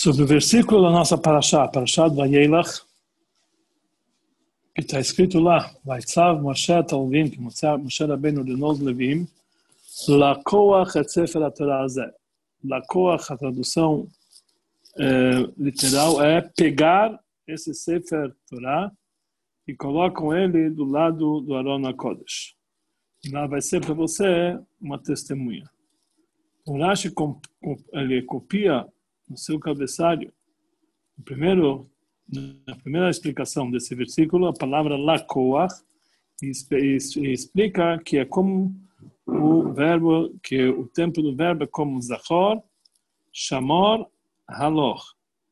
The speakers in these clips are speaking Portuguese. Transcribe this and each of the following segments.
sobre o versículo da nossa Parashá, Parashá do Vayelach, que está escrito lá, Vaitzav Moshe Talvim, que Moshe Rabbeinu ordenou os Levim, Lakoach et Sefer HaTorah. Lakoach, a tradução é, literal, é pegar esse Sefer Torah e colocam ele do lado do Aron HaKodesh. Lá vai ser para você uma testemunha. O Rashi ele copia no seu cabeçalho, primeiro, na primeira explicação desse versículo, a palavra lakoach, explica que é como o verbo, que o tempo do verbo é como zachor, chamor, haloch,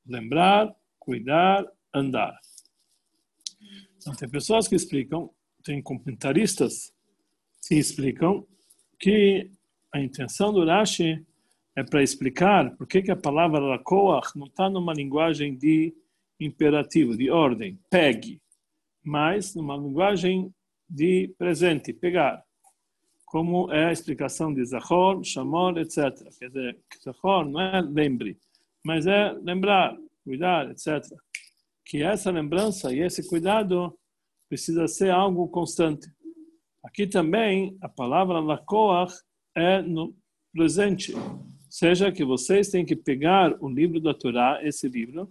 lembrar, cuidar, andar. Então, tem pessoas que explicam, tem comentaristas que explicam que a intenção do Rashi é para explicar por que, que a palavra lakoach não está numa linguagem de imperativo, de ordem, pegue, mas numa linguagem de presente, pegar, como é a explicação de Zahor, Shamor, etc. Quer dizer, Zahor não é lembre, mas é lembrar, cuidar, etc. Que essa lembrança e esse cuidado precisa ser algo constante. Aqui também a palavra lakoach é no presente, seja que vocês têm que pegar o livro da Torá, esse livro,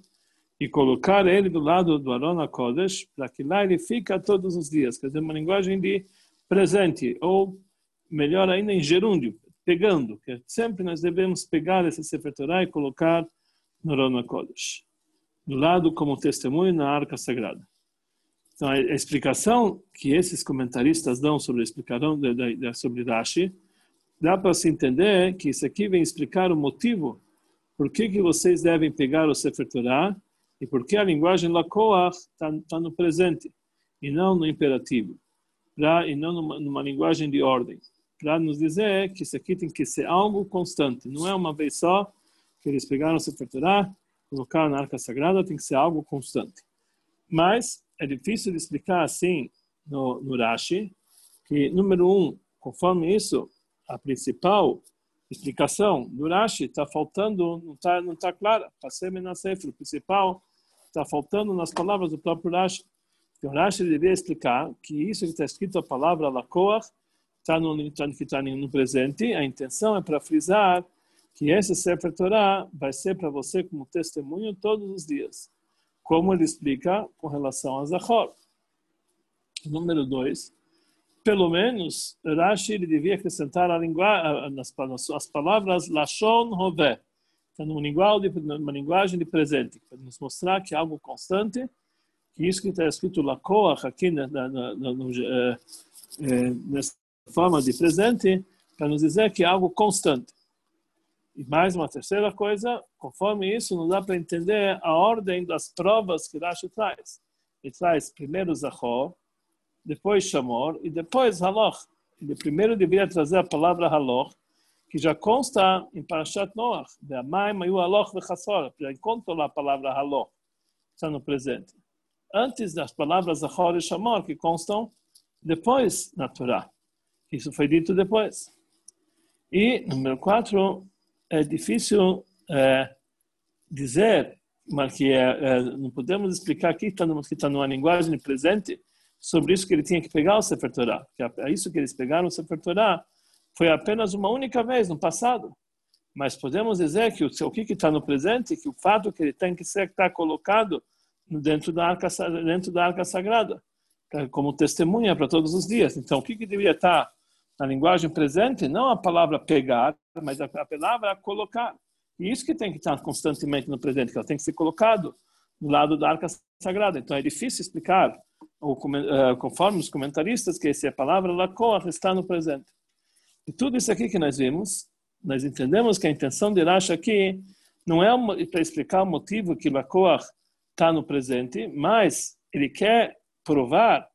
e colocar ele do lado do Arona Kodesh, para que lá ele fica todos os dias. Quer dizer, uma linguagem de presente, ou melhor ainda, em gerúndio, pegando. Que sempre nós devemos pegar esse Sefer Torah e colocar no Arona Kodesh, do lado como testemunho na Arca Sagrada. Então, a explicação que esses comentaristas dão sobre, explicaram sobre Rashi, dá para se entender que isso aqui vem explicar o motivo? Por que, que vocês devem pegar o Sefer Torah e por que a linguagem Lakoach está tá no presente e não no imperativo, pra, e não numa, numa linguagem de ordem, para nos dizer que isso aqui tem que ser algo constante, não é uma vez só que eles pegaram o Sefer Torah, colocaram na Arca Sagrada, tem que ser algo constante. Mas é difícil de explicar assim no, no Rashi, que, número um, conforme isso, a principal explicação do Rashi está faltando, não está não tá clara. O principal está faltando nas palavras do próprio Rashi. O Rashi deveria explicar que isso que está escrito a palavra Lakoach está no, tá, tá no presente. A intenção é para frisar que esse Sefer Torah vai ser para você como testemunho todos os dias. Como ele explica com relação a Zahor. Número dois, pelo menos, Rashi ele devia acrescentar a linguagem, nas, as palavras Lashon então, numa linguagem, linguagem de presente, para nos mostrar que é algo constante, que isso que está escrito Lakoach aqui na, na, na, no, é, é, nessa forma de presente, para nos dizer que é algo constante. E mais uma terceira coisa, conforme isso, não dá para entender a ordem das provas que Rashi traz. Ele traz primeiro Zachor, depois Shamor e depois Haloch. Ele primeiro deveria trazer a palavra Haloch, que já consta em Parashat Noach. Be'amai mayu Haloch ve'chasor. Já encontra lá a palavra Haloch. Está no presente. Antes das palavras Zachor e Shamor, que constam depois na Torá. Isso foi dito depois. E, número quatro, é difícil é, dizer, mas que é, é, não podemos explicar aqui, numa, que está numa linguagem presente, sobre isso que ele tinha que pegar o Sefer Torah. Que é isso que eles pegaram o Sefer Torah foi apenas uma única vez no passado. Mas podemos dizer que o, que está no presente, que o fato que ele tem que ser está colocado dentro da arca dentro da arca sagrada, como testemunha para todos os dias. Então, o que, que deveria estar na linguagem presente? Não a palavra pegar, mas a, palavra colocar. E isso que tem que estar constantemente no presente, que ela tem que ser colocado do lado da arca sagrada. Então, é difícil explicar eh, conforme os comentaristas, que essa palavra Lakoach está no presente. E tudo isso aqui que nós vimos, nós entendemos que a intenção de Rashi aqui não é para explicar o motivo que Lakoach está no presente, mas ele quer provar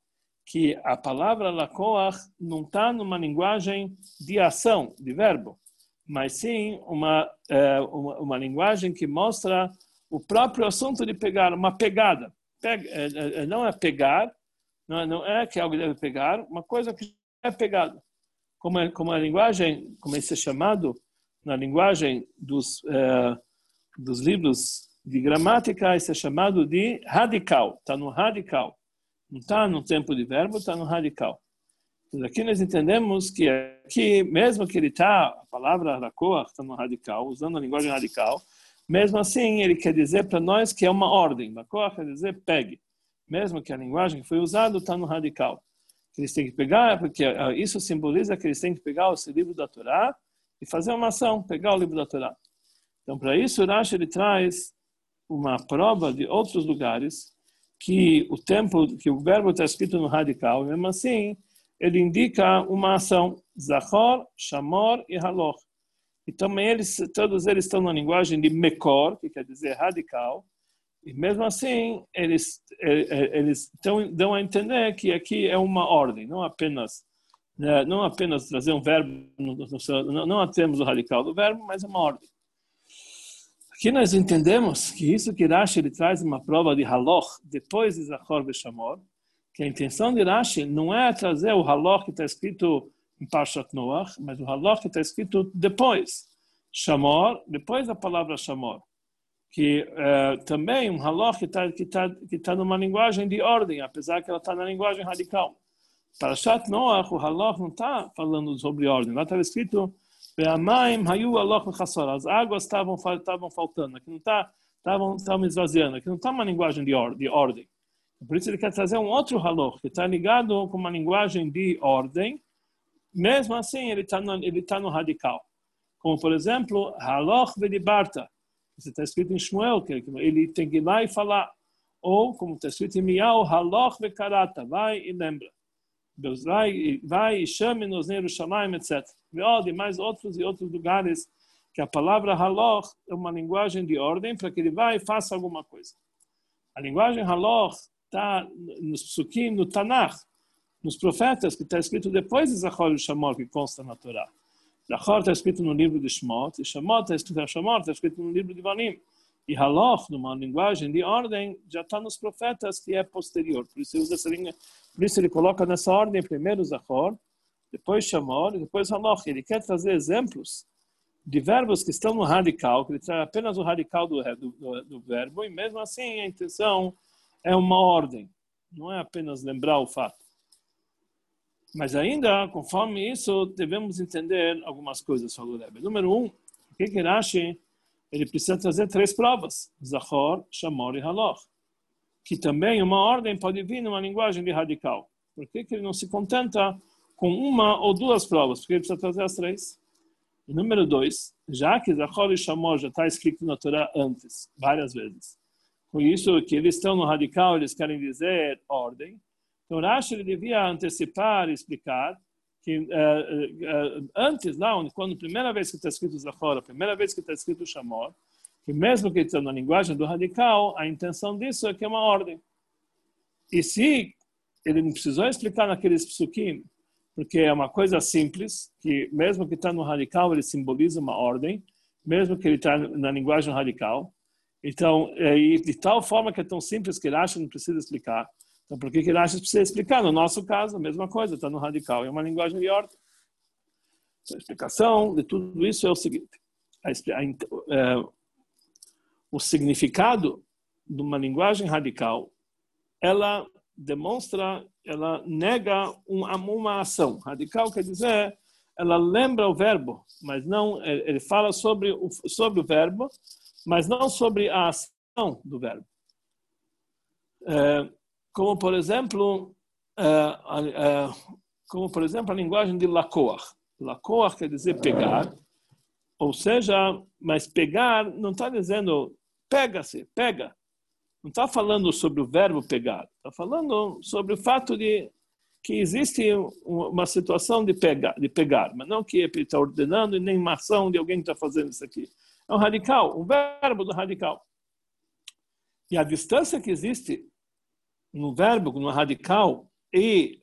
que a palavra Lakoach não está numa linguagem de ação, de verbo, mas sim uma, é, uma, uma linguagem que mostra o próprio assunto de pegar, uma pegada pega, é, é, é, não é pegar, não é, não é que algo deve pegar, uma coisa que é pegado. Como, é, como a linguagem, como é chamado na linguagem dos, é, dos livros de gramática, isso é chamado de radical. Está no radical. Não está no tempo de verbo, está no radical. Então, aqui nós entendemos que aqui, mesmo que ele está, a palavra rakoach está no radical, usando a linguagem radical, mesmo assim ele quer dizer para nós que é uma ordem. Rakoach quer dizer pegue. Mesmo que a linguagem que foi usada está no radical. Eles têm que pegar, porque ah, isso simboliza que eles têm que pegar esse livro da Torá e fazer uma ação, pegar o livro da Torá. Então, para isso, Rashi ele traz uma prova de outros lugares que o tempo, que o verbo está escrito no radical, mesmo assim, ele indica uma ação, Zachor, Shamor e Haloch. E também eles, todos eles estão na linguagem de Mekor, que quer dizer radical, e mesmo assim, eles, eles dão, dão a entender que aqui é uma ordem, não apenas né, não apenas trazer um verbo, não, temos o radical do verbo, mas é uma ordem. Aqui nós entendemos que isso que Rashi ele traz uma prova de haloch depois de Zachor Shamor, que a intenção de Rashi não é trazer o haloch que está escrito em Parshat Noach, mas o haloch que está escrito depois. Shamor, depois da palavra Shamor. Que uh, também um haloch que está que tá, que tá numa linguagem de ordem, apesar que ela está na linguagem radical. Parashat Noach, o haloch não está falando sobre ordem. Lá estava escrito as águas estavam estavam faltando, aqui não está estavam estavam esvaziando, aqui não está uma linguagem de, or, de ordem. Por isso ele quer trazer um outro halach que está ligado com uma linguagem de ordem. Mesmo assim, ele está no, ele tá no radical. Como por exemplo, halach velibarta. Isso está escrito em Shmuel, que ele tem que ir lá e falar. Ou, como está escrito em Miau, halach vekarata. Vai e lembra. Vai, vai e chame-nos Jerusalém, etc. E mais outros e outros lugares que a palavra haloch é uma linguagem de ordem para que ele vá e faça alguma coisa. A linguagem haloch está nos psukim, no Tanakh, nos profetas, que está escrito depois de Zachor e Shamor, que consta na Torá. Zachor está escrito no livro de Shemot, e Shemot está escrito, Shemot está escrito no livro de Vanim. E Haloch, numa linguagem de ordem, já está nos profetas, que é posterior. Por isso ele usa essa linha, por isso ele coloca nessa ordem primeiro Zachor, depois Shamor e depois Haloch. Ele quer trazer exemplos de verbos que estão no radical, que ele traz apenas o radical do, do, do verbo, e mesmo assim a intenção é uma ordem, não é apenas lembrar o fato. Mas ainda, conforme isso, devemos entender algumas coisas, falou Rebbe. Número um, o que que Rashi ele precisa trazer três provas: Zachor, Shamor e Haloch. Que também uma ordem pode vir numa linguagem de radical. Por que, que ele não se contenta com uma ou duas provas? Porque ele precisa trazer as três. E número dois, já que Zachor e Shamor já está escrito na Torá antes, várias vezes. Com isso, que eles estão no radical, eles querem dizer ordem. Então, Rashi ele devia antecipar e explicar que uh, uh, antes, lá, quando a primeira vez que está escrito Zachor, a primeira vez que está escrito Shamor, que mesmo que está na linguagem do radical, a intenção disso é que é uma ordem. E se ele não precisou explicar naqueles psukim, porque é uma coisa simples, que mesmo que está no radical, ele simboliza uma ordem, mesmo que ele está na linguagem radical. Então, é, de tal forma que é tão simples que Rashi não precisa explicar. Então, por que, que Rashi precisa explicar? No nosso caso, a mesma coisa, está no radical, é uma linguagem de ordem. Então, a explicação de tudo isso é o seguinte: a, a, é, o significado de uma linguagem radical, ela demonstra, ela nega uma, uma ação. Radical quer dizer, ela lembra o verbo, mas não, ele fala sobre o, sobre o verbo, mas não sobre a ação do verbo. É, como por exemplo, é, é, como por exemplo a linguagem de lacoar. Lacoar quer dizer pegar, ou seja, mas pegar não está dizendo pega-se, pega. Não está falando sobre o verbo pegar, está falando sobre o fato de que existe uma situação de pegar, de pegar, mas não que ele está ordenando e nem uma ação de alguém que está fazendo isso aqui. É um radical, um verbo do radical. E a distância que existe no verbo, no radical, e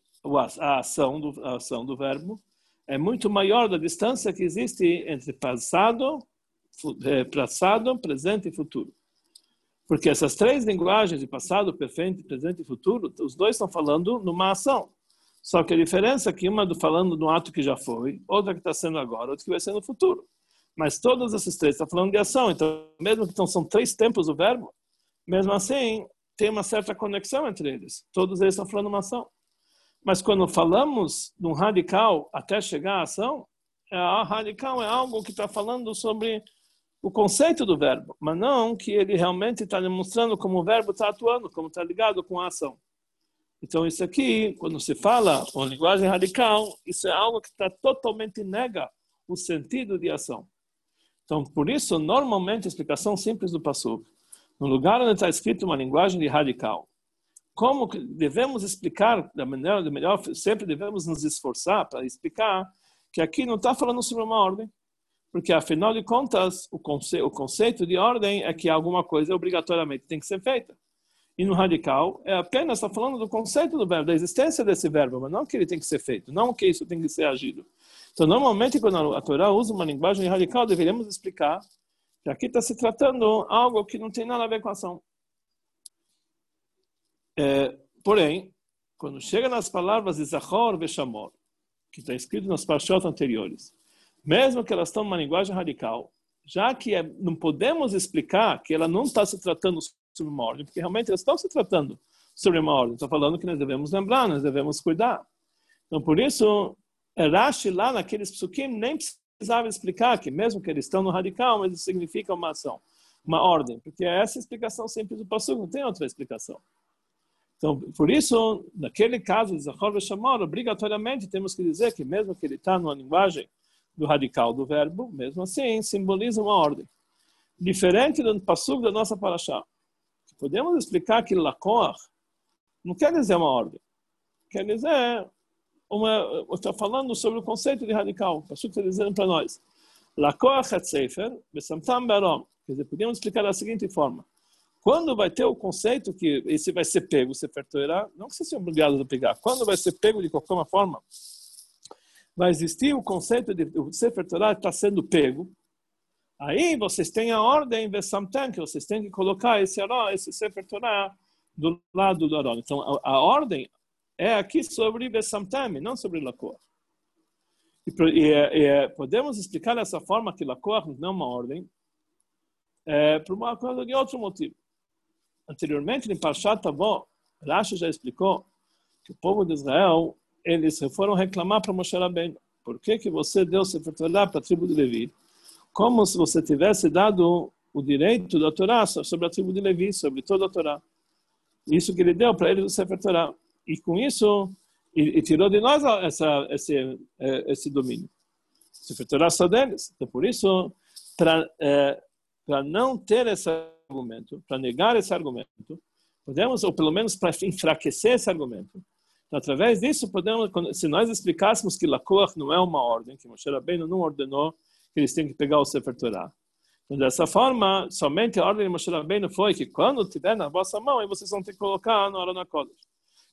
a ação do, a ação do verbo é muito maior da distância que existe entre passado, é, passado, presente e futuro. Porque essas três linguagens de passado, presente, e futuro, os dois estão falando numa ação. Só que a diferença é que uma está falando no ato que já foi, outra que está sendo agora, outra que vai ser no futuro. Mas todos esses três estão falando de ação. Então, mesmo que então, são três tempos o verbo, mesmo assim, tem uma certa conexão entre eles. Todos eles estão falando uma ação. Mas quando falamos de um radical até chegar à ação, a radical é algo que está falando sobre o conceito do verbo, mas não que ele realmente está demonstrando como o verbo está atuando, como está ligado com a ação. Então, isso aqui, quando se fala uma linguagem radical, isso é algo que está totalmente nega o sentido de ação. Então, por isso, normalmente, a explicação simples do Passuk, no lugar onde está escrito uma linguagem de radical, como devemos explicar da maneira de melhor, sempre devemos nos esforçar para explicar que aqui não está falando sobre uma ordem, porque afinal de contas, o, conce o conceito de ordem é que alguma coisa obrigatoriamente tem que ser feita. E no radical, é apenas está falando do conceito do verbo, da existência desse verbo, mas não que ele tem que ser feito, não que isso tem que ser agido. Então, normalmente, quando a Torá usa uma linguagem radical, deveríamos explicar aqui está se tratando algo que não tem nada a ver com a ação. É, porém, quando chega nas palavras de Zachor Veshamor, que está escrito nas parashot anteriores, mesmo que elas estão numa linguagem radical, já que é, não podemos explicar que ela não está se tratando sobre uma ordem, porque realmente eles estão se tratando sobre uma ordem. Estou falando que nós devemos lembrar, nós devemos cuidar. Então, por isso, Rashi lá naqueles psukim nem precisava explicar que mesmo que eles estão no radical, mas isso significa uma ação, uma ordem, porque é essa explicação simples do passo, não tem outra explicação. Então, por isso, naquele caso de Zachor Veshamor, obrigatoriamente temos que dizer que mesmo que ele está numa linguagem do radical do verbo, mesmo assim, simboliza uma ordem. Diferente do passo da nossa paraxá. Podemos explicar que Lakoach não quer dizer uma ordem. Quer dizer, uma, está falando sobre o conceito de radical. O Pasuk está dizendo para nós. Lakoach et sefer, besamtam barom. Quer dizer, podemos explicar da seguinte forma. Quando vai ter o conceito que esse vai ser pego, se Torah, não que você seja obrigado a pegar, quando vai ser pego de qualquer forma, vai existir o conceito de o Sefer Torah está sendo pego, Aí vocês têm a ordem Vesamten, que vocês têm que colocar esse Aró, esse Sefer do lado do Aró. Então, a, a, ordem é aqui sobre Vesamten, não sobre Lakoa. E, e, e, podemos explicar dessa forma que Lakoa não é uma ordem, é, por uma coisa de outro motivo. Anteriormente, em Parshat Tavó, Rashi já explicou que o povo de Israel, eles foram reclamar para Moshe Rabbeinu. Por que, que você deu Sefer Torah para a tribo de Levi? como se você tivesse dado o direito da Torá sobre a tribo de Levi, sobre toda a Torá. Isso que ele deu para eles do Sefer Torá. E com isso, e, e tirou de nós essa, esse, é, esse domínio. Sefer Torá só deles. Então, por isso, para é, não ter esse argumento, para negar esse argumento, podemos, ou pelo menos para enfraquecer esse argumento, então, através disso, podemos, se nós explicássemos que Lakoach não é uma ordem, que Moshe Rabbeinu não ordenou que eles têm que pegar o Sefer Torah. Então, dessa forma, somente a ordem de Moshe Rabbeinu foi que quando tiver na vossa mão, aí vocês vão ter que colocar na hora na Kodesh.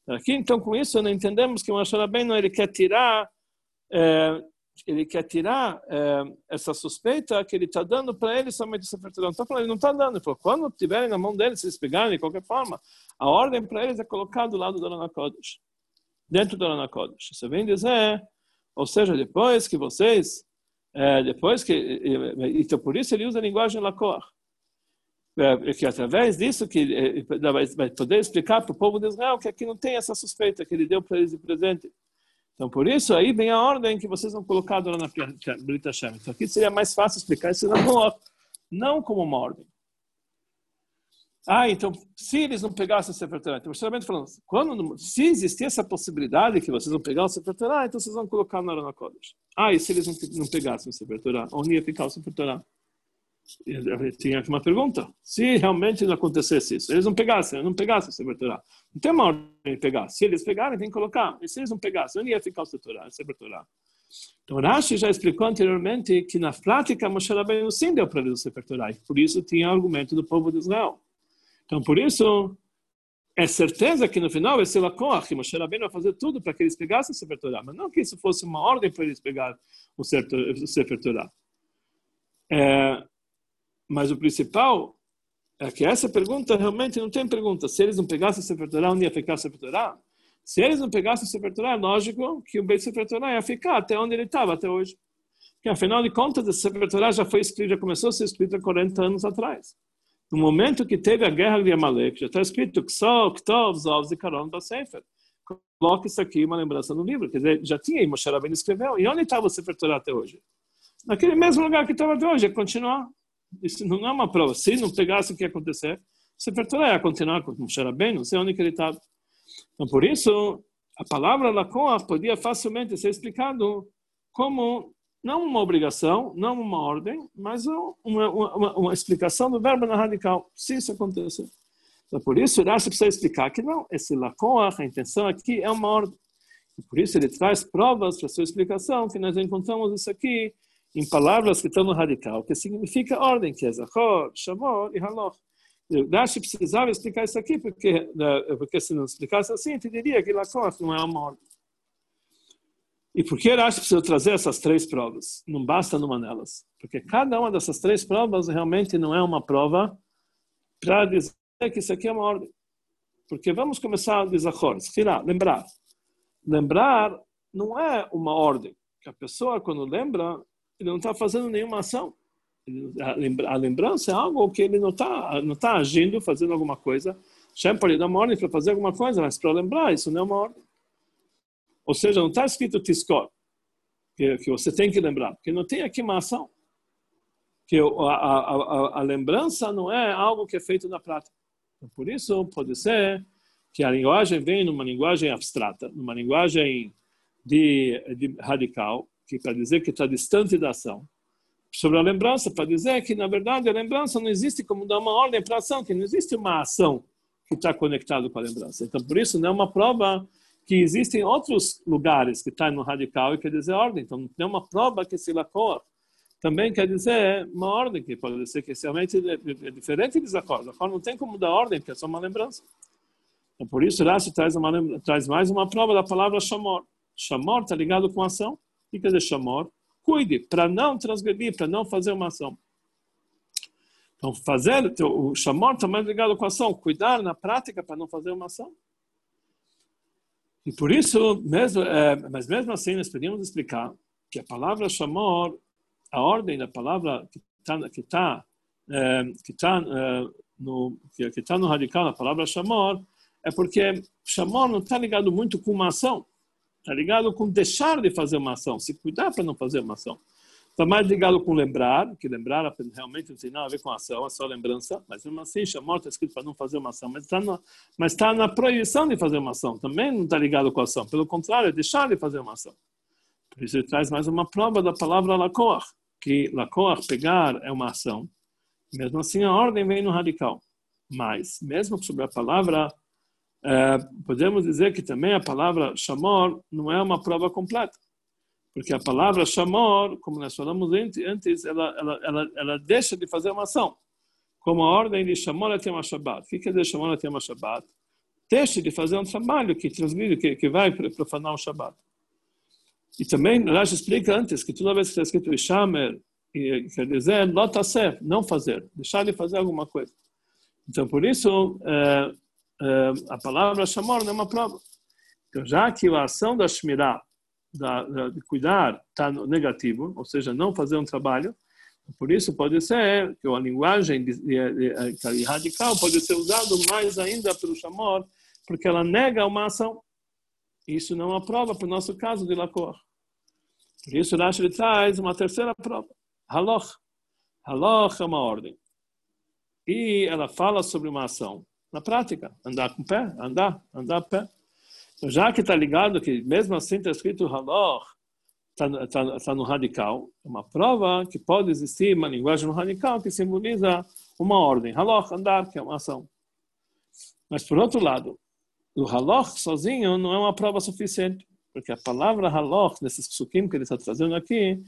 Aqui, então, com isso, nós entendemos que o Moshe Rabbeinu, ele quer tirar, é, ele quer tirar é, essa suspeita que ele está dando para ele somente o Sefer Torah. Então, ele não está dando. Ele falou, quando tiverem na mão deles, se eles pegarem de qualquer forma, a ordem para eles é colocar do lado do Arana Kodesh. Dentro do Arana Kodesh. Isso vem dizer, ou seja, depois que vocês é, depois que então por isso ele usa a linguagem é, que através disso que é, vai poder explicar para o povo de Israel que aqui não tem essa suspeita que ele deu para eles de presente. Então por isso aí vem a ordem que vocês vão colocar lá na Brita Hashem. Então aqui seria mais fácil explicar isso não, não como uma ordem. Ah, então, se eles não pegassem o Sefer Torah, então, justamente falando, quando, se existir essa possibilidade que vocês vão pegar o Sefer Torah, então vocês vão colocar na Arona Kodesh. Ah, e se eles não, não pegassem o Sefer Torah, onde ia ficar o Sefer Torah? Tinha uma pergunta. Se realmente não acontecesse isso, eles não pegassem, não pegassem o Sefer. Não tem uma ordem de pegar. Se eles pegarem, tem que colocar. E se eles não pegassem, onde ia ficar o Sefer? Então, Rashi já explicou anteriormente que na prática Moshe Rabbeinu sim deu para eles o Sefer por isso tinha argumento do povo de Israel. Então, por isso, é certeza que no final ser Lakoach, Moshe Rabbeinu vai fazer tudo para que eles pegassem o Sefer mas não que isso fosse uma ordem para eles pegar o Sefer. É, mas o principal é que essa pergunta realmente não tem pergunta. Se eles não pegassem o Sefer Torah, onde ia ficar o Sefer Torah? Se eles não pegassem o Sefer Torah, é lógico que o Beit Sefer Torah ia ficar até onde ele estava até hoje. que afinal de contas, a Sefer Torah já foi escrito, já começou a ser escrita 40 anos atrás. No momento que teve a guerra de Amalek, já está escrito Ksol, Ktov, Zov, Zikaron, Basefer. Coloque isso aqui, uma lembrança no livro. Quer dizer, já tinha, e Moshe Rabbeinu escreveu. E onde estava o Sefer Torah até hoje? Naquele mesmo lugar que estava até hoje, é continuar. Isso não é uma prova. Se não pegasse o que ia acontecer, Sefer Torah ia continuar com Moshe Rabbeinu, não sei onde que ele estava. Então, por isso, a palavra Lakoa podia facilmente ser explicado como não uma obrigação, não uma ordem, mas uma, uma, uma explicação do verbo na radical, se isso acontecer. Então, por isso, Rashi precisa explicar que não, esse lakoach, a intenção aqui é uma ordem. E por isso ele traz provas para sua explicação, que nós encontramos isso aqui em palavras que estão no radical, que significa ordem, que é Zachor, Shamor e Haloch. Rashi precisava explicar isso aqui, porque, né, porque se não explicasse assim, entenderia que lakoach não é uma ordem. E por que Rashi precisa trazer essas três provas? Não basta numa delas. Porque cada uma dessas três provas realmente não é uma prova para dizer que isso aqui é uma ordem. Porque vamos começar a desachor, lembrar. Lembrar não é uma ordem. A pessoa, quando lembra, ele não está fazendo nenhuma ação. A lembrança é algo que ele não está não tá agindo, fazendo alguma coisa. Shem pode dar uma ordem para fazer alguma coisa, mas para lembrar, isso não é uma ordem. Ou seja, não está escrito Tiskor, que, que você tem que lembrar, porque não tem aqui uma ação. Que a, a, a, a lembrança não é algo que é feito na prática. Então, por isso, pode ser que a linguagem vem numa linguagem abstrata, numa linguagem de, de radical, que para dizer que está distante da ação. Sobre a lembrança, para dizer que, na verdade, a lembrança não existe como dar uma ordem para a ação, que não existe uma ação que está conectada com a lembrança. Então, por isso, não é uma prova que existem outros lugares que estão tá no radical e quer dizer ordem. Então, tem uma prova que se lacoa também quer dizer uma ordem, que pode ser que realmente é, é, é diferente de Zakor. Zakor não tem como dar ordem, porque é só uma lembrança. Então, por isso, Rashi traz, traz mais uma prova da palavra Shamor. Shamor está ligado com ação. O que Shamor? Cuide, para não transgredir, para não fazer uma ação. Então, fazer, o Shamor também tá ligado com ação. Cuidar na prática para não fazer uma ação. E por isso, mesmo, é, mas mesmo assim, nós podemos explicar que a palavra chamor, a ordem da palavra que está que tá, é, que tá, é, no, que, que tá no radical, a palavra chamor, é porque chamor não está ligado muito com uma ação, está ligado com deixar de fazer uma ação, se cuidar para não fazer uma ação. Está mais ligado com lembrar, que lembrar realmente não tem nada a ver com ação, é só lembrança, mas mesmo assim, chamor está escrito para não fazer uma ação, mas está na, tá na proibição de fazer uma ação, também não está ligado com a ação, pelo contrário, é deixar de fazer uma ação. Por isso ele traz mais uma prova da palavra lacoar, que lacoar, pegar, é uma ação. Mesmo assim, a ordem vem no radical. Mas, mesmo sobre a palavra, eh, podemos dizer que também a palavra chamor não é uma prova completa porque a palavra chamor, como nós falamos antes, ela, ela, ela, ela deixa de fazer uma ação. Como a ordem de chamor até uma Shabbat. O que quer dizer chamor até uma Shabbat? Deixa de fazer um trabalho que transmite, que, que vai profanar o Shabbat. E também, Rashi explica antes que toda vez que está escrito Ishamer, quer dizer lotasef, não fazer, deixar de fazer alguma coisa. Então, por isso, é, é, a palavra chamor não é uma prova. Então, já que a ação da Shmirah da, da, de cuidar está negativo, ou seja, não fazer um trabalho. Por isso pode ser que a linguagem de, de, de, radical pode ser usada mais ainda pelo chamor, porque ela nega uma ação. Isso não é uma prova para o nosso caso de Lacor. Por isso, Rashi traz uma terceira prova. Haloch. Haloch é uma ordem. E ela fala sobre uma ação. Na prática, andar com pé, andar, andar pé. Então, já que está ligado que mesmo assim está escrito Halor, está tá, tá no radical, é uma prova que pode existir uma linguagem no radical que simboliza uma ordem. Halor, andar, que é uma ação. Mas, por outro lado, o halor sozinho não é uma prova suficiente, porque a palavra halor, nesses psukim que ele está trazendo aqui,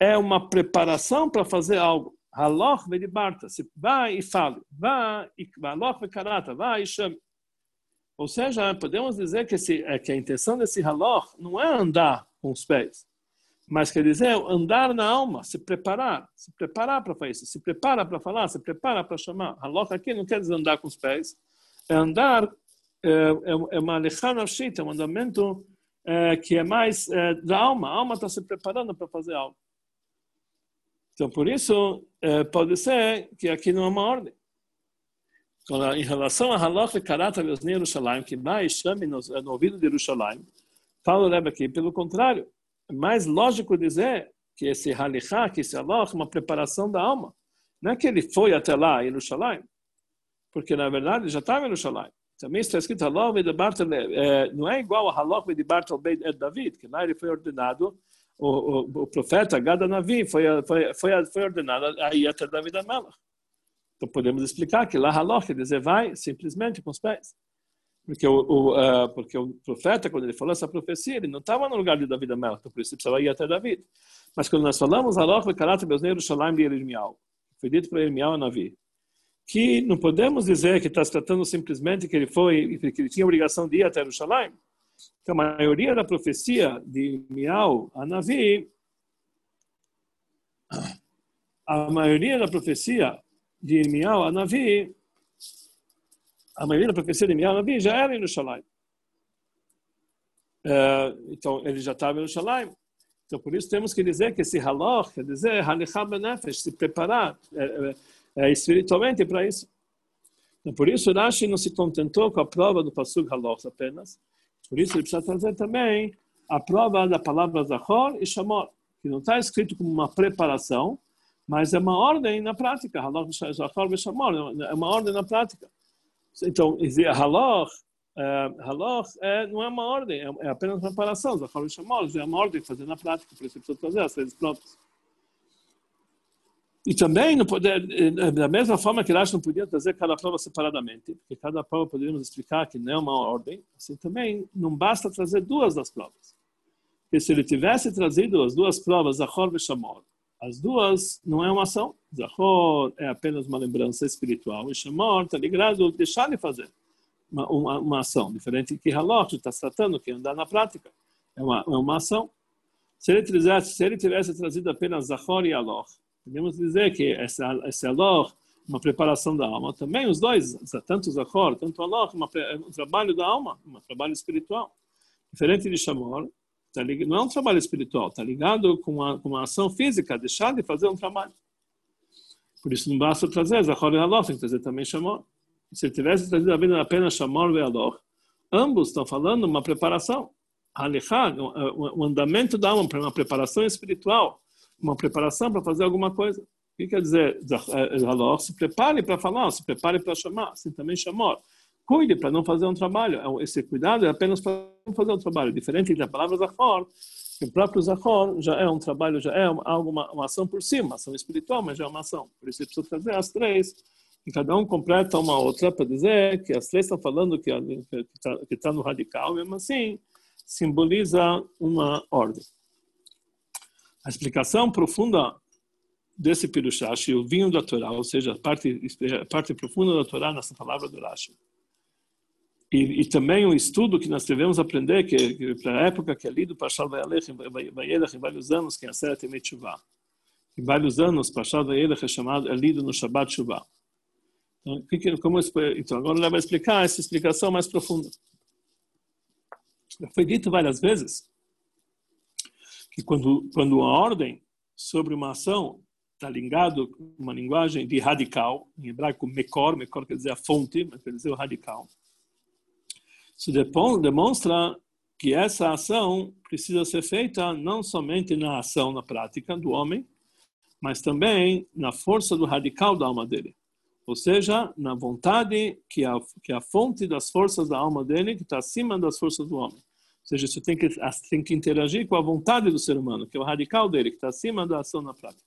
é uma preparação para fazer algo. Halor vem de Barta, se vai e fale, vai e halor vem karata, vai e chame. Ou seja, podemos dizer que, esse, é que a intenção desse halor não é andar com os pés, mas quer dizer andar na alma, se preparar, se preparar para fazer isso, se prepara para falar, se prepara para chamar. Halor aqui não quer dizer andar com os pés, é andar, é, é, é uma lechana é um andamento é, que é mais é, da alma. A alma está se preparando para fazer algo. Então, por isso, é, pode ser que aqui não é uma ordem. Em relação a Halach e Karat Yosnei Yerushalayim, que mais chame no, no ouvido de Yerushalayim, fala o Rebbe aqui, pelo contrário, é mais lógico dizer que esse Halichá, que esse Halach, é uma preparação da alma. Não é que ele foi até lá, em Yerushalayim, porque na verdade já estava em Yerushalayim. Também está escrito Halach de Bartel, é, não é igual a Halach de Bartel Beit David, que lá ele foi ordenado o, o, o profeta Gada Navi foi, foi, foi, foi ordenado a ir até David Amelach. Então podemos explicar que lá Halach quer dizer vai simplesmente com os pés. Porque o, o uh, porque o profeta, quando ele falou essa profecia, ele não estava no lugar de David Amelach, então por isso ele precisava ir até David. Mas quando nós falamos Halach Karat Bezneiro Shalom de Yermial, foi dito para Yermial a Navi, que não podemos dizer que está se tratando simplesmente que ele foi, que ele tinha obrigação de ir até Jerusalém, que a maioria da profecia de Miau a Navi, a maioria da profecia de Miau a Navi, a maioria da profecia de Miau a Navi já era em Jerusalém. Uh, então, ele já estava em Jerusalém. Então, por isso temos que dizer que esse halach, quer dizer, halichah benefesh, se preparar é, é, é, espiritualmente para isso. Então, por isso, Rashi não se contentou com a prova do Pasuk halach apenas, por isso ele precisa trazer também a prova da palavra Zahor e Shamor, que não está escrito como uma preparação, mas é uma ordem na prática. Halach, Zahor e Shamor é uma ordem na prática. Então, Halach, uh, Halach é, não é uma ordem, é, é apenas uma preparação. Zahor e Shamor é uma ordem fazer na prática, por isso precisa trazer as leis próprias. E também, eh, da mesma forma que Rashi não podia trazer cada prova separadamente, porque cada prova poderíamos explicar que não é uma ordem, assim também não basta trazer duas das provas. Porque se ele tivesse trazido as duas provas, Zahor e Shamor, as duas não é uma ação. Zahor é apenas uma lembrança espiritual, e Shamor está ligado a deixar de fazer uma, uma, uma ação, diferente que Halot está tratando, que é andar na prática. É uma, é uma ação. Se ele, tivesse, se ele tivesse trazido apenas Zahor e Aloch, Podemos dizer que esse, esse alor, uma preparação da alma, também os dois, tanto o Zachor, tanto o alor, um trabalho da alma, um trabalho espiritual. Diferente de Shamor, tá ligado, não é um trabalho espiritual, está ligado com uma, com uma ação física, deixar de fazer um trabalho. Por isso não basta trazer Zachor e Alor, tem que trazer também Shamor. Se ele tivesse trazido apenas Shamor e Alor, ambos estão falando uma preparação. Halechá, o andamento da alma para uma preparação espiritual uma preparação para fazer alguma coisa. O que quer dizer? Eh, se prepare para falar, se prepare para chamar, assim também chamou. Cuide para não fazer um trabalho. É esse cuidado é apenas para não fazer um trabalho. Diferente da palavra Zahor, o próprio Zahor já é um trabalho, já é alguma uma ação por cima, uma ação espiritual, mas já é uma ação. Por isso, precisa trazer as três, e cada um completa uma outra para dizer que as três estão falando que está tá no radical, mesmo assim, simboliza uma ordem. A explicação profunda desse Pirushashi, o vinho da Torá, ou seja, a parte, a parte profunda da Torá nessa palavra do Rashi. E, e, também um estudo que nós devemos aprender, que, que para a época que é lido Pashal Vayelech, em vários anos, que é a Seret Emetchuvah. Em vários anos, Pashal Vayelech é, chamado, é lido no Shabbat Shuvah. Então, como, então, agora ele vai explicar essa explicação mais profunda. Foi dito várias vezes que quando, quando uma ordem sobre uma ação está ligado uma linguagem de radical, em hebraico mekor, mekor quer dizer a fonte, mas quer dizer o radical. Isso demonstra que essa ação precisa ser feita não somente na ação, na prática do homem, mas também na força do radical da alma dele. Ou seja, na vontade que a, que a fonte das forças da alma dele, que está acima das forças do homem. Seja, isso tem que, tem que interagir com a vontade do ser humano, que é o radical dele, que está acima da ação na prática.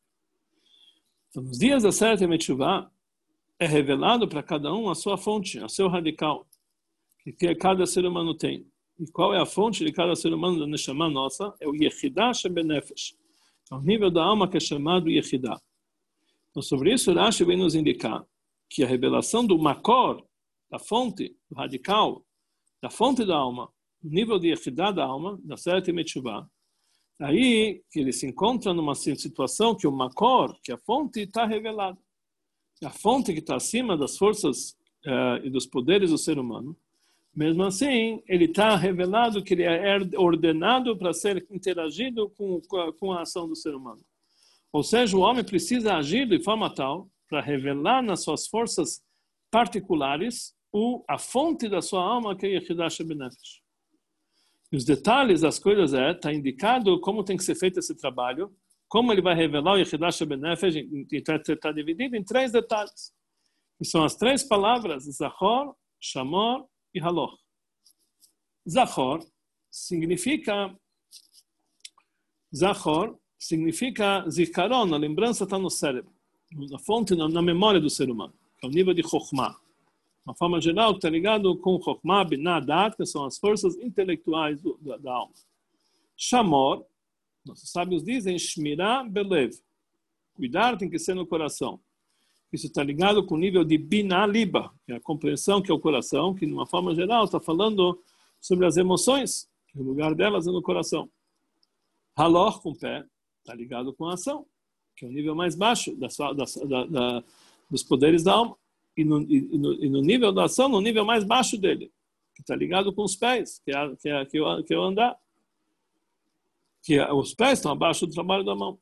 Então, nos dias da Sete Metchuvah, é revelado para cada um a sua fonte, a seu radical, que cada ser humano tem. E qual é a fonte de cada ser humano da Neshama nossa? É o Yechidah Shebenefesh. É o nível da alma que é chamado Yechidah. Então, sobre isso, Rashi vem nos indicar que a revelação do Makor, da fonte, do radical, da fonte da alma, nível de equidade da alma, da Seret Metchuvah, aí ele se encontra numa situação que o Makor, que é a fonte, está revelada. A fonte que está acima das forças uh, e dos poderes do ser humano, mesmo assim, ele está revelado que ele é ordenado para ser interagido com, com a ação do ser humano. Ou seja, o homem precisa agir de forma tal para revelar nas suas forças particulares o, a fonte da sua alma, que é Yehidash Benefesh. Os detalhes das coisas é, está indicado como tem que ser feito esse trabalho, como ele vai revelar o Yehidash Benefesh, está dividido em três detalhes. Que são as três palavras, Zahor, Shamor e Haloch. Zahor significa Zahor significa zikaron, a lembrança está no cérebro, na fonte, na, memória do ser humano, é o nível de Chokhmah. Uma forma geral, está ligado com Chokhmah, Binah, Dat, que são as forças intelectuais do, da, da, alma. Shamor, nossos sábios dizem, Shmirah Belev. Cuidar tem que ser no coração. Isso está ligado com o nível de Binah Liba, que é a compreensão que é o coração, que, de uma forma geral, está falando sobre as emoções, que o lugar delas é no coração. Halor, com pé, está ligado com a ação, que é o nível mais baixo da, da, dos poderes da alma. E no, e, no, e no, nível da ação, no nível mais baixo dele, que está ligado com os pés, que é, que é, que que o andar. Que é, os pés estão abaixo do trabalho da mão.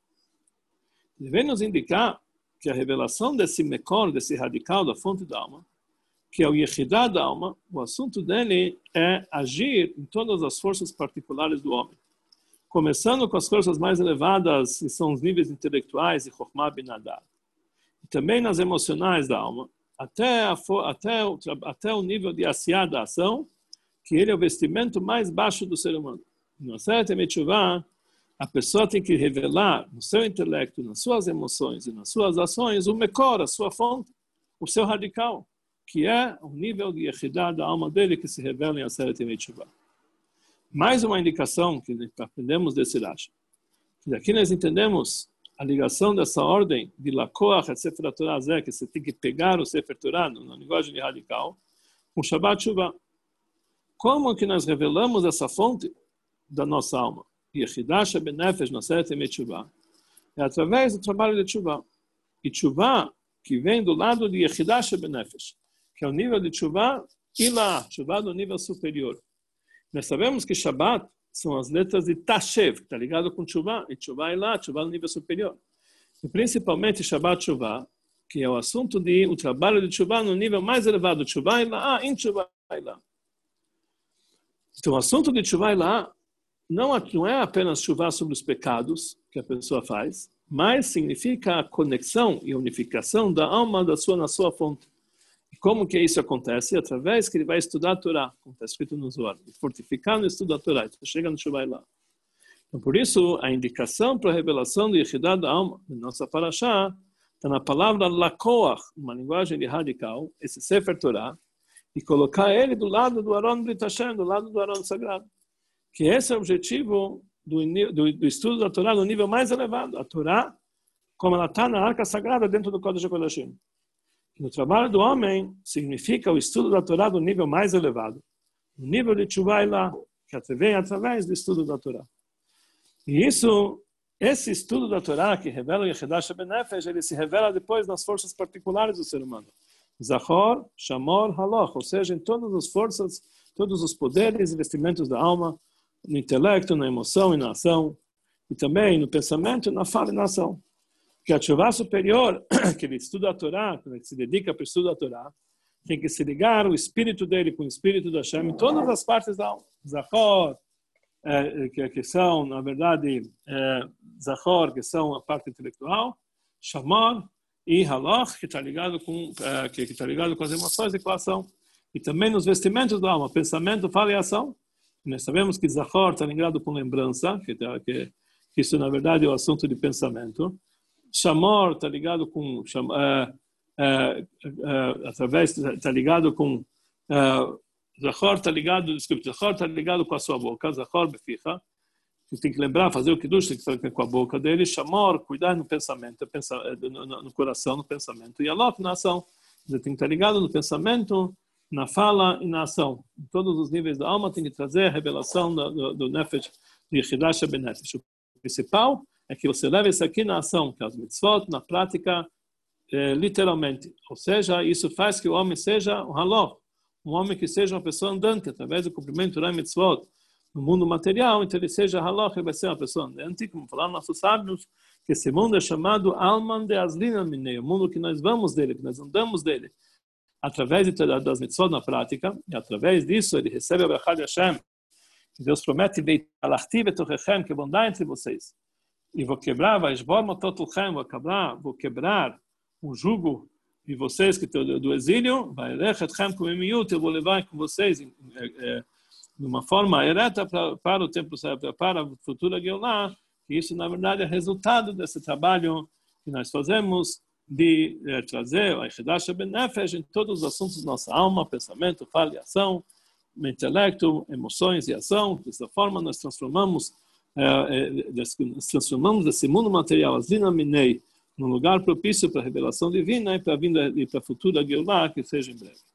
Ele vem nos indicar que a revelação desse mecor, desse radical da fonte da alma, que é o Yehidah da alma, o assunto dele é agir em todas as forças particulares do homem começando com as forças mais elevadas, que são os níveis intelectuais e Chokhmah Binadad. E também nas emocionais da alma, até, a, até, o, até o nível de Asiá da ação, que ele é o vestimento mais baixo do ser humano. No Seret Emetchuvah, a pessoa tem que revelar no seu intelecto, nas suas emoções e nas suas ações, o Mekor, a sua fonte, o seu radical, que é o nível de Yehidah da alma dele que se revela em Aseret Emetchuvah. Mais uma indicação que aprendemos desse Rashi. Aqui nós entendemos a ligação dessa ordem de Lakoach et Sefer Torah Zé, que você tem que pegar o Sefer Torah na linguagem radical, com Shabbat Shuvah. Como que nós revelamos essa fonte da nossa alma? Yehidash Benefesh Naseret Emet Shuvah. É através do trabalho de Shuvah. E Shuvah, que vem do lado de Yehidash Benefesh, que é o nível de Shuvah, e lá, Shuvah do nível superior. Nós sabemos que Shabbat são as letras de Tashev, que está ligado com Tshuva, e Tshuva é lá, Tshuva no nível superior. E principalmente Shabbat Tshuva, que é o assunto de o trabalho de Tshuva no nível mais elevado, Tshuva é lá, em Tshuva é lá. Então, o assunto de Tshuva é lá não, não é apenas Tshuva sobre os pecados que a pessoa faz, mas significa a conexão e unificação da alma da sua na sua fonte. Como que isso acontece? Através que ele vai estudar a Torá, como está escrito no Zohar, fortificar no estudo da Torá. Chega no Shubai lá. Então, por isso, a indicação para a revelação do Yehidah da alma, na nossa paraxá, está na palavra Lakoach, uma linguagem de radical, esse Sefer Torá, e colocar ele do lado do Aron Brit Hashem, do lado do Aron Sagrado. Que esse é o objetivo do, do, do estudo da Torá no nível mais elevado. A Torá, como ela está na arca sagrada dentro do Kodesh No trabalho do homem, significa o estudo da Torá do nível mais elevado. O nível de Tshuva lá, que vem através do estudo da Torá. E isso, esse estudo da Torá, que revela o Yehidash Benefesh, ele se revela depois nas forças particulares do ser humano. Zahor, Shamor, Haloch, ou seja, em todas as forças, todos os poderes e vestimentos da alma, no intelecto, na emoção e na ação, e também no pensamento, na fala e na ação que a chuva superior, que ele estuda a Torá, ele se dedica para o estudo da Torá, tem que se ligar o espírito dele com o espírito da Hashem em todas as partes da alma. Zahor, é, que, que, são, na verdade, é, Zahor, que são a parte intelectual, Shamor e Haloch, que está ligado com é, que está ligado com as emoções e com a ação. E também nos vestimentos da alma, pensamento, fala e ação. Nós sabemos que Zahor está ligado com lembrança, que, tá, que, que isso, na verdade, é o assunto de pensamento. Shamor está ligado com uh, uh, através está ligado com Zachor está ligado, Zachor está ligado com a sua boca, Zachor beficha, você tem que lembrar, fazer o Kiddush, tem que fazer com a boca dele, Shamor, cuidar no pensamento, no, coração, no pensamento, e Alok na ação. Você tem que estar ligado no pensamento, na fala e na ação. Em todos os níveis da alma tem que trazer a revelação do, do, do Nefesh, de Yehidash Benefesh. O principal é que você leva isso aqui na ação, que é as mitzvot, na prática, é, literalmente. Ou seja, isso faz que o homem seja um haló, um homem que seja uma pessoa andante, através do cumprimento da mitzvot no mundo material, então ele seja haló, ele vai ser uma pessoa andante, como falaram nossos sábios, que esse mundo é chamado Alman de Aslina Minei, o mundo que nós vamos dele, que nós andamos dele. Através das mitzvot na prática, e através disso ele recebe a Brachá de Hashem, que Deus promete, que dar entre vocês. E vou quebrar, vai vou quebrar, vou quebrar o jugo de vocês que estão do exílio, vai eu vou levar com vocês de uma forma ereta para, o tempo para a futura Geulah, que isso, na verdade, é resultado desse trabalho que nós fazemos de é, trazer a Echedash Benefesh em todos os assuntos da nossa alma, pensamento, fala e ação, intelecto, emoções e ação. Dessa forma, nós transformamos, é, é, transformamos esse mundo material, as Dinaminei, num lugar propício para a revelação divina e para a vinda e para a futura Geulah, que seja em breve.